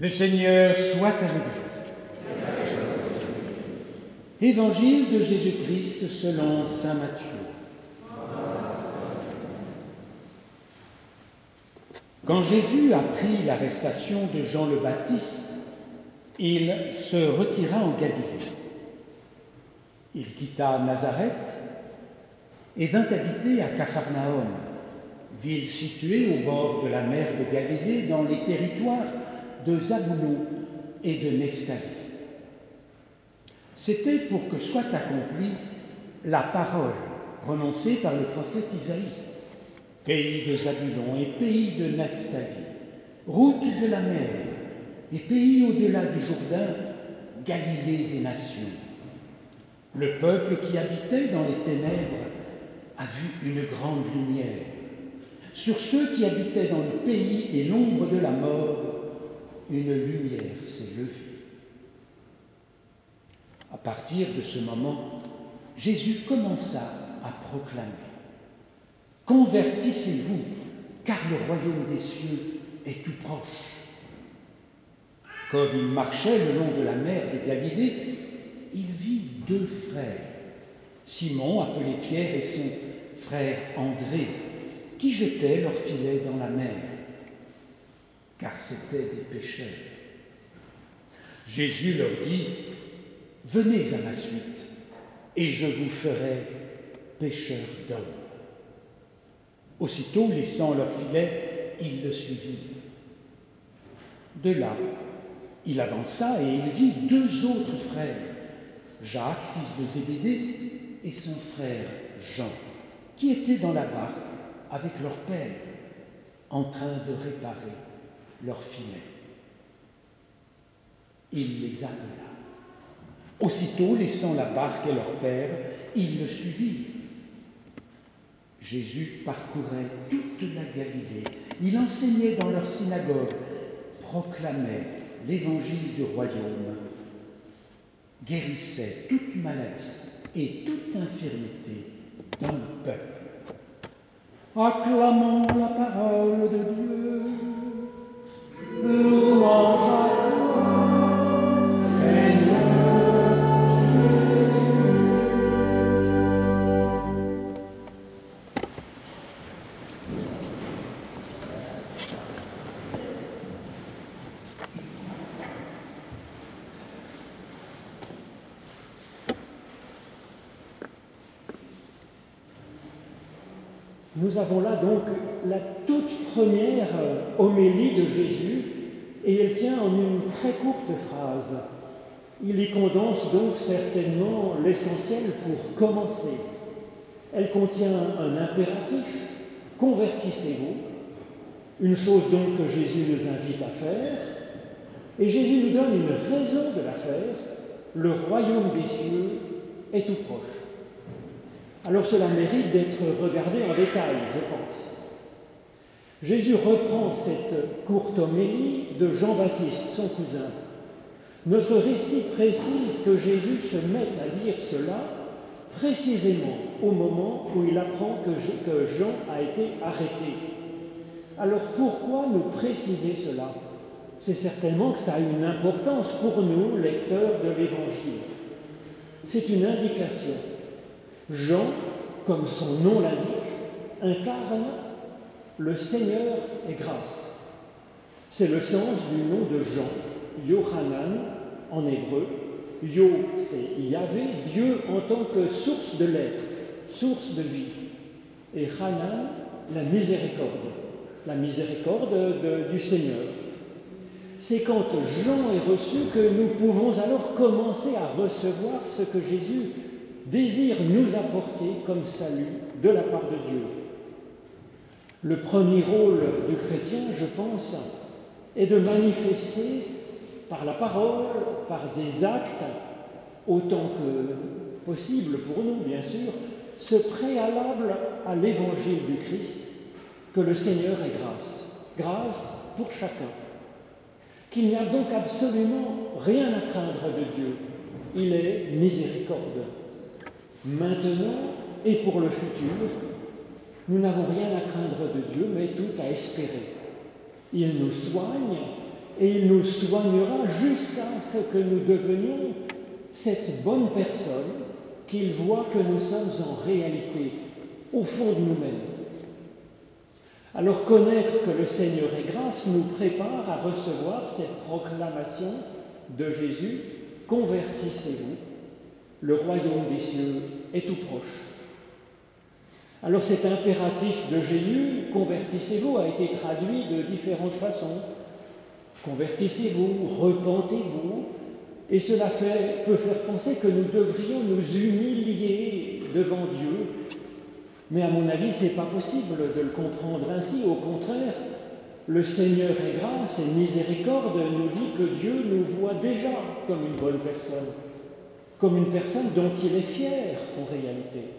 Le Seigneur soit avec vous. Évangile de Jésus-Christ selon Saint Matthieu. Quand Jésus apprit l'arrestation de Jean le Baptiste, il se retira en Galilée. Il quitta Nazareth et vint habiter à Capharnaüm, ville située au bord de la mer de Galilée dans les territoires de Zaboulon et de Nephtali. C'était pour que soit accomplie la parole prononcée par le prophète Isaïe. Pays de Zabulon et pays de Nephtali, route de la mer et pays au-delà du Jourdain, Galilée des nations. Le peuple qui habitait dans les ténèbres a vu une grande lumière. Sur ceux qui habitaient dans le pays et l'ombre de la mort, une lumière s'est levée. À partir de ce moment, Jésus commença à proclamer Convertissez-vous, car le royaume des cieux est tout proche. Comme il marchait le long de la mer de Galilée, il vit deux frères, Simon, appelé Pierre, et son frère André, qui jetaient leurs filets dans la mer, car c'étaient des pêcheurs. Jésus leur dit, Venez à ma suite, et je vous ferai pêcheurs d'hommes. Aussitôt, laissant leurs filets, ils le suivirent. De là, il avança et il vit deux autres frères, Jacques, fils de Zébédée, et son frère Jean, qui étaient dans la barque avec leur père, en train de réparer leurs filets. Il les appela. Aussitôt, laissant la barque et leur père, ils le suivirent. Jésus parcourait toute la Galilée. Il enseignait dans leur synagogue, proclamait l'évangile du royaume, guérissait toute maladie et toute infirmité dans le peuple. Acclamons la parole de Dieu. Nous avons là donc la toute première euh, homélie de Jésus et elle tient en une très courte phrase. Il y condense donc certainement l'essentiel pour commencer. Elle contient un impératif, convertissez-vous, une chose donc que Jésus nous invite à faire, et Jésus nous donne une raison de la faire, le royaume des cieux est tout proche. Alors cela mérite d'être regardé en détail, je pense. Jésus reprend cette courte homélie de Jean-Baptiste, son cousin. Notre récit précise que Jésus se met à dire cela précisément au moment où il apprend que Jean a été arrêté. Alors pourquoi nous préciser cela? C'est certainement que ça a une importance pour nous, lecteurs de l'Évangile. C'est une indication Jean, comme son nom l'indique, incarne le Seigneur et grâce. C'est le sens du nom de Jean, Yohanan en hébreu. Yo, c'est Yahvé, Dieu en tant que source de l'être, source de vie. Et Hanan, la miséricorde, la miséricorde de, du Seigneur. C'est quand Jean est reçu que nous pouvons alors commencer à recevoir ce que Jésus désire nous apporter comme salut de la part de Dieu. Le premier rôle du chrétien, je pense, est de manifester par la parole, par des actes, autant que possible pour nous, bien sûr, ce préalable à l'évangile du Christ, que le Seigneur est grâce. Grâce pour chacun. Qu'il n'y a donc absolument rien à craindre de Dieu. Il est miséricorde maintenant et pour le futur, nous n'avons rien à craindre de Dieu, mais tout à espérer. Il nous soigne et il nous soignera jusqu'à ce que nous devenions cette bonne personne qu'il voit que nous sommes en réalité, au fond de nous-mêmes. Alors connaître que le Seigneur est grâce nous prépare à recevoir cette proclamation de Jésus, convertissez-vous, le royaume des cieux est tout proche. Alors cet impératif de Jésus, convertissez-vous, a été traduit de différentes façons. Convertissez-vous, repentez-vous, et cela peut faire penser que nous devrions nous humilier devant Dieu. Mais à mon avis, ce n'est pas possible de le comprendre ainsi. Au contraire, le Seigneur est grâce et miséricorde nous dit que Dieu nous voit déjà comme une bonne personne, comme une personne dont il est fier en réalité.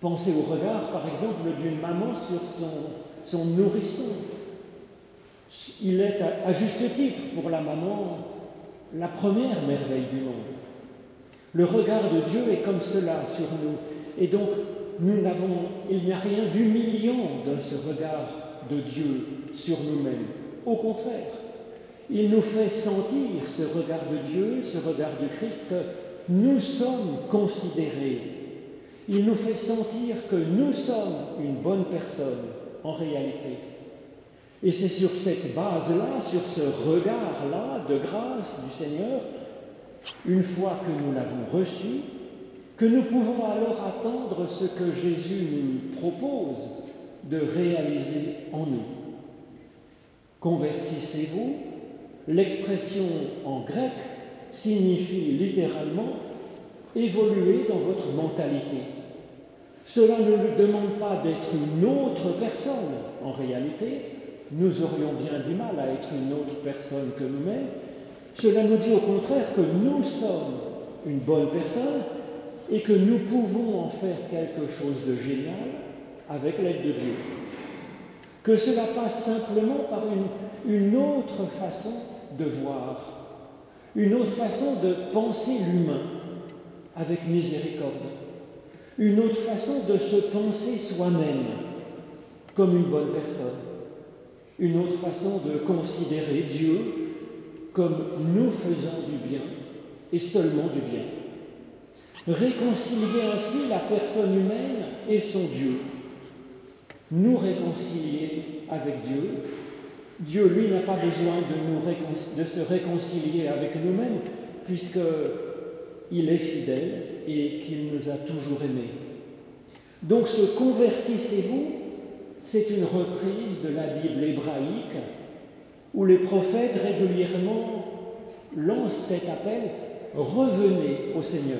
Pensez au regard, par exemple, d'une maman sur son, son nourrisson. Il est à, juste titre pour la maman la première merveille du monde. Le regard de Dieu est comme cela sur nous. Et donc, nous n'avons, il n'y a rien d'humiliant dans ce regard de Dieu sur nous-mêmes. Au contraire, il nous fait sentir ce regard de Dieu, ce regard du Christ, que nous sommes considérés. Il nous fait sentir que nous sommes une bonne personne en réalité. Et c'est sur cette base-là, sur ce regard-là de grâce du Seigneur, une fois que nous l'avons reçu, que nous pouvons alors attendre ce que Jésus nous propose de réaliser en nous. Convertissez-vous, l'expression en grec signifie littéralement évoluer dans votre mentalité. Cela ne nous demande pas d'être une autre personne en réalité, nous aurions bien du mal à être une autre personne que nous-mêmes. Cela nous dit au contraire que nous sommes une bonne personne et que nous pouvons en faire quelque chose de génial avec l'aide de Dieu. Que cela passe simplement par une, autre façon de voir, une autre façon de penser l'humain avec miséricorde, une autre façon de se penser soi-même comme une bonne personne une autre façon de considérer Dieu comme nous faisant du bien et seulement du bien. Réconcilier ainsi la personne humaine et son Dieu. Nous réconcilier avec Dieu. Dieu, lui, n'a pas besoin de, se réconcilier avec nous-mêmes, puisqu'il est fidèle et qu'il nous a toujours aimés. Donc, se convertissez-vous c'est une reprise de la Bible hébraïque où les prophètes régulièrement lancent cet appel Revenez au Seigneur.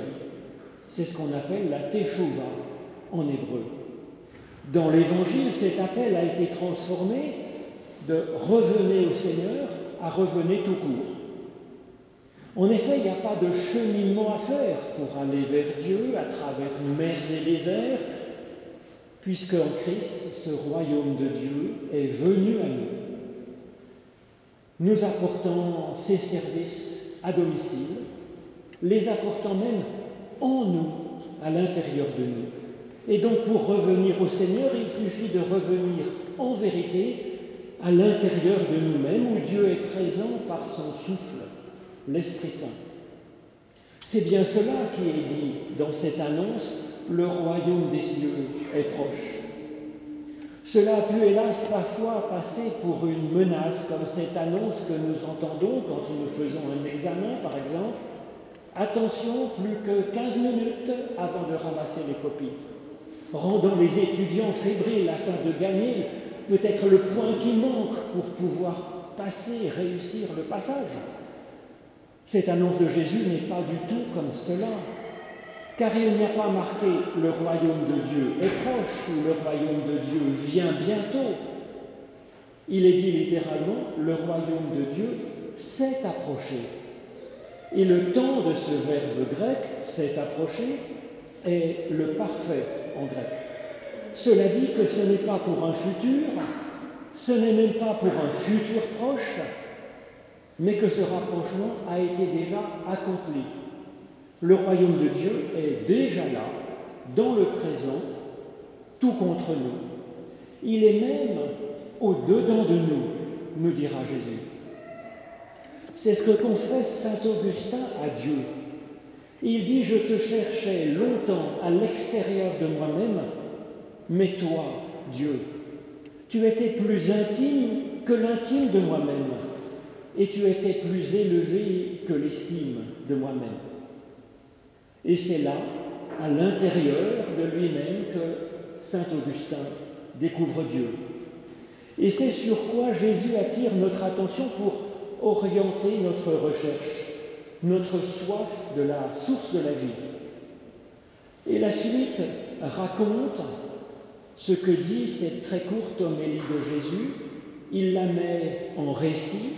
C'est ce qu'on appelle la Teshuvah en hébreu. Dans l'Évangile, cet appel a été transformé de Revenez au Seigneur à Revenez tout court. En effet, il n'y a pas de cheminement à faire pour aller vers Dieu à travers mers et déserts, puisque en Christ, ce royaume de Dieu est venu à nous, nous apportant ses services à domicile, les apportant même en nous, à l'intérieur de nous. Et donc pour revenir au Seigneur, il suffit de revenir en vérité à l'intérieur de nous-mêmes, où Dieu est présent par son souffle, l'Esprit Saint. C'est bien cela qui est dit dans cette annonce le royaume des cieux est proche. Cela a pu hélas parfois passer pour une menace, comme cette annonce que nous entendons quand nous faisons un examen, par exemple. Attention, plus que 15 minutes avant de ramasser les copies, rendant les étudiants fébriles afin de gagner peut-être le point qui manque pour pouvoir passer, réussir le passage. Cette annonce de Jésus n'est pas du tout comme cela car il n'y a pas marqué le royaume de Dieu est proche ou le royaume de Dieu vient bientôt. Il est dit littéralement le royaume de Dieu s'est approché. Et le temps de ce verbe grec, s'est approché, est le parfait en grec. Cela dit que ce n'est pas pour un futur, ce n'est même pas pour un futur proche, mais que ce rapprochement a été déjà accompli le royaume de Dieu est déjà là, dans le présent, tout contre nous. Il est même au-dedans de nous, nous dira Jésus. C'est ce que confesse Saint Augustin à Dieu. Il dit, je te cherchais longtemps à l'extérieur de moi-même, mais toi, Dieu, tu étais plus intime que l'intime de moi-même, et tu étais plus élevé que les cimes de moi-même. Et c'est là, à l'intérieur de lui-même, que Saint Augustin découvre Dieu. Et c'est sur quoi Jésus attire notre attention pour orienter notre recherche, notre soif de la source de la vie. Et la suite raconte ce que dit cette très courte homélie de Jésus. Il la met en récit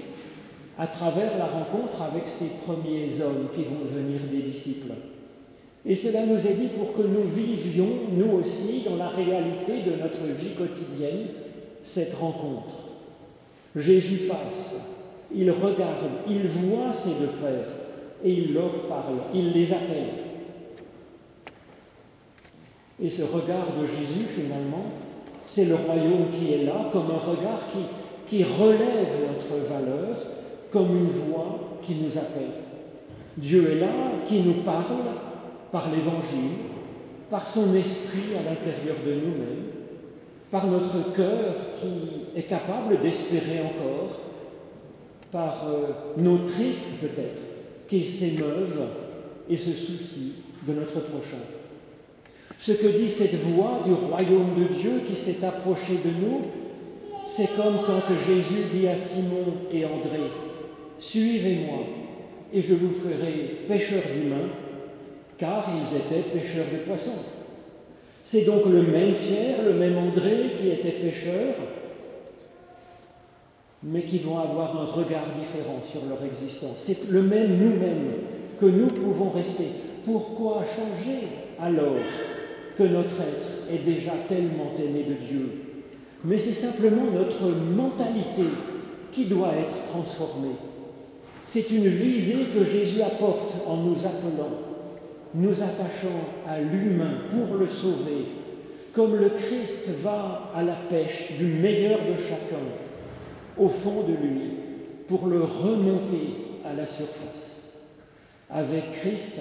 à travers la rencontre avec ces premiers hommes qui vont devenir des disciples. Et cela nous est dit pour que nous vivions, nous aussi, dans la réalité de notre vie quotidienne, cette rencontre. Jésus passe, il regarde, il voit ces deux frères et il leur parle, il les appelle. Et ce regard de Jésus, finalement, c'est le royaume qui est là, comme un regard qui, qui relève notre valeur, comme une voix qui nous appelle. Dieu est là, qui nous parle par l'Évangile, par son esprit à l'intérieur de nous-mêmes, par notre cœur qui est capable d'espérer encore, par euh, nos tripes peut-être, qui s'émeuvent et se soucient de notre prochain. Ce que dit cette voix du royaume de Dieu qui s'est approchée de nous, c'est comme quand Jésus dit à Simon et André, Suivez-moi et je vous ferai pêcheurs d'humains, car ils étaient pêcheurs de poissons. C'est donc le même Pierre, le même André qui étaient pêcheurs, mais qui vont avoir un regard différent sur leur existence. C'est le même nous-mêmes que nous pouvons rester. Pourquoi changer alors que notre être est déjà tellement aimé de Dieu? Mais c'est simplement notre mentalité qui doit être transformée. C'est une visée que Jésus apporte en nous appelant, nous attachant à l'humain pour le sauver, comme le Christ va à la pêche du meilleur de chacun au fond de lui pour le remonter à la surface. Avec Christ,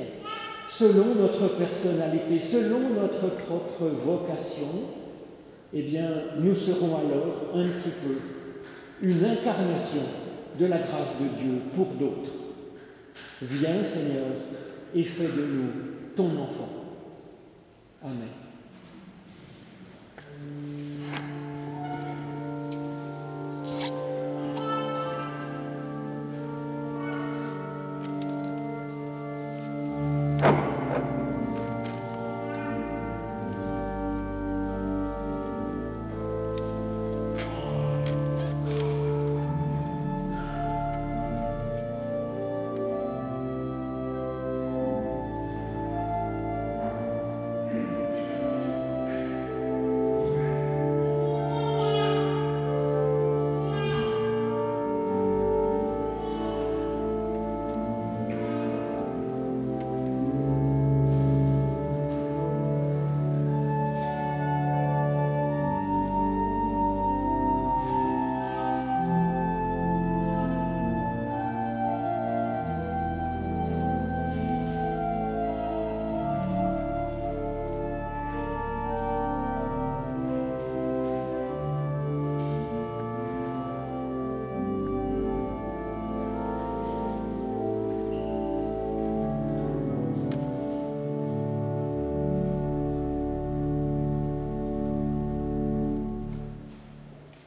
selon notre personnalité, selon notre propre vocation, eh bien, nous serons alors un petit peu une incarnation de la grâce de Dieu pour d'autres. Viens, Seigneur, et fais de nous ton enfant. Amen.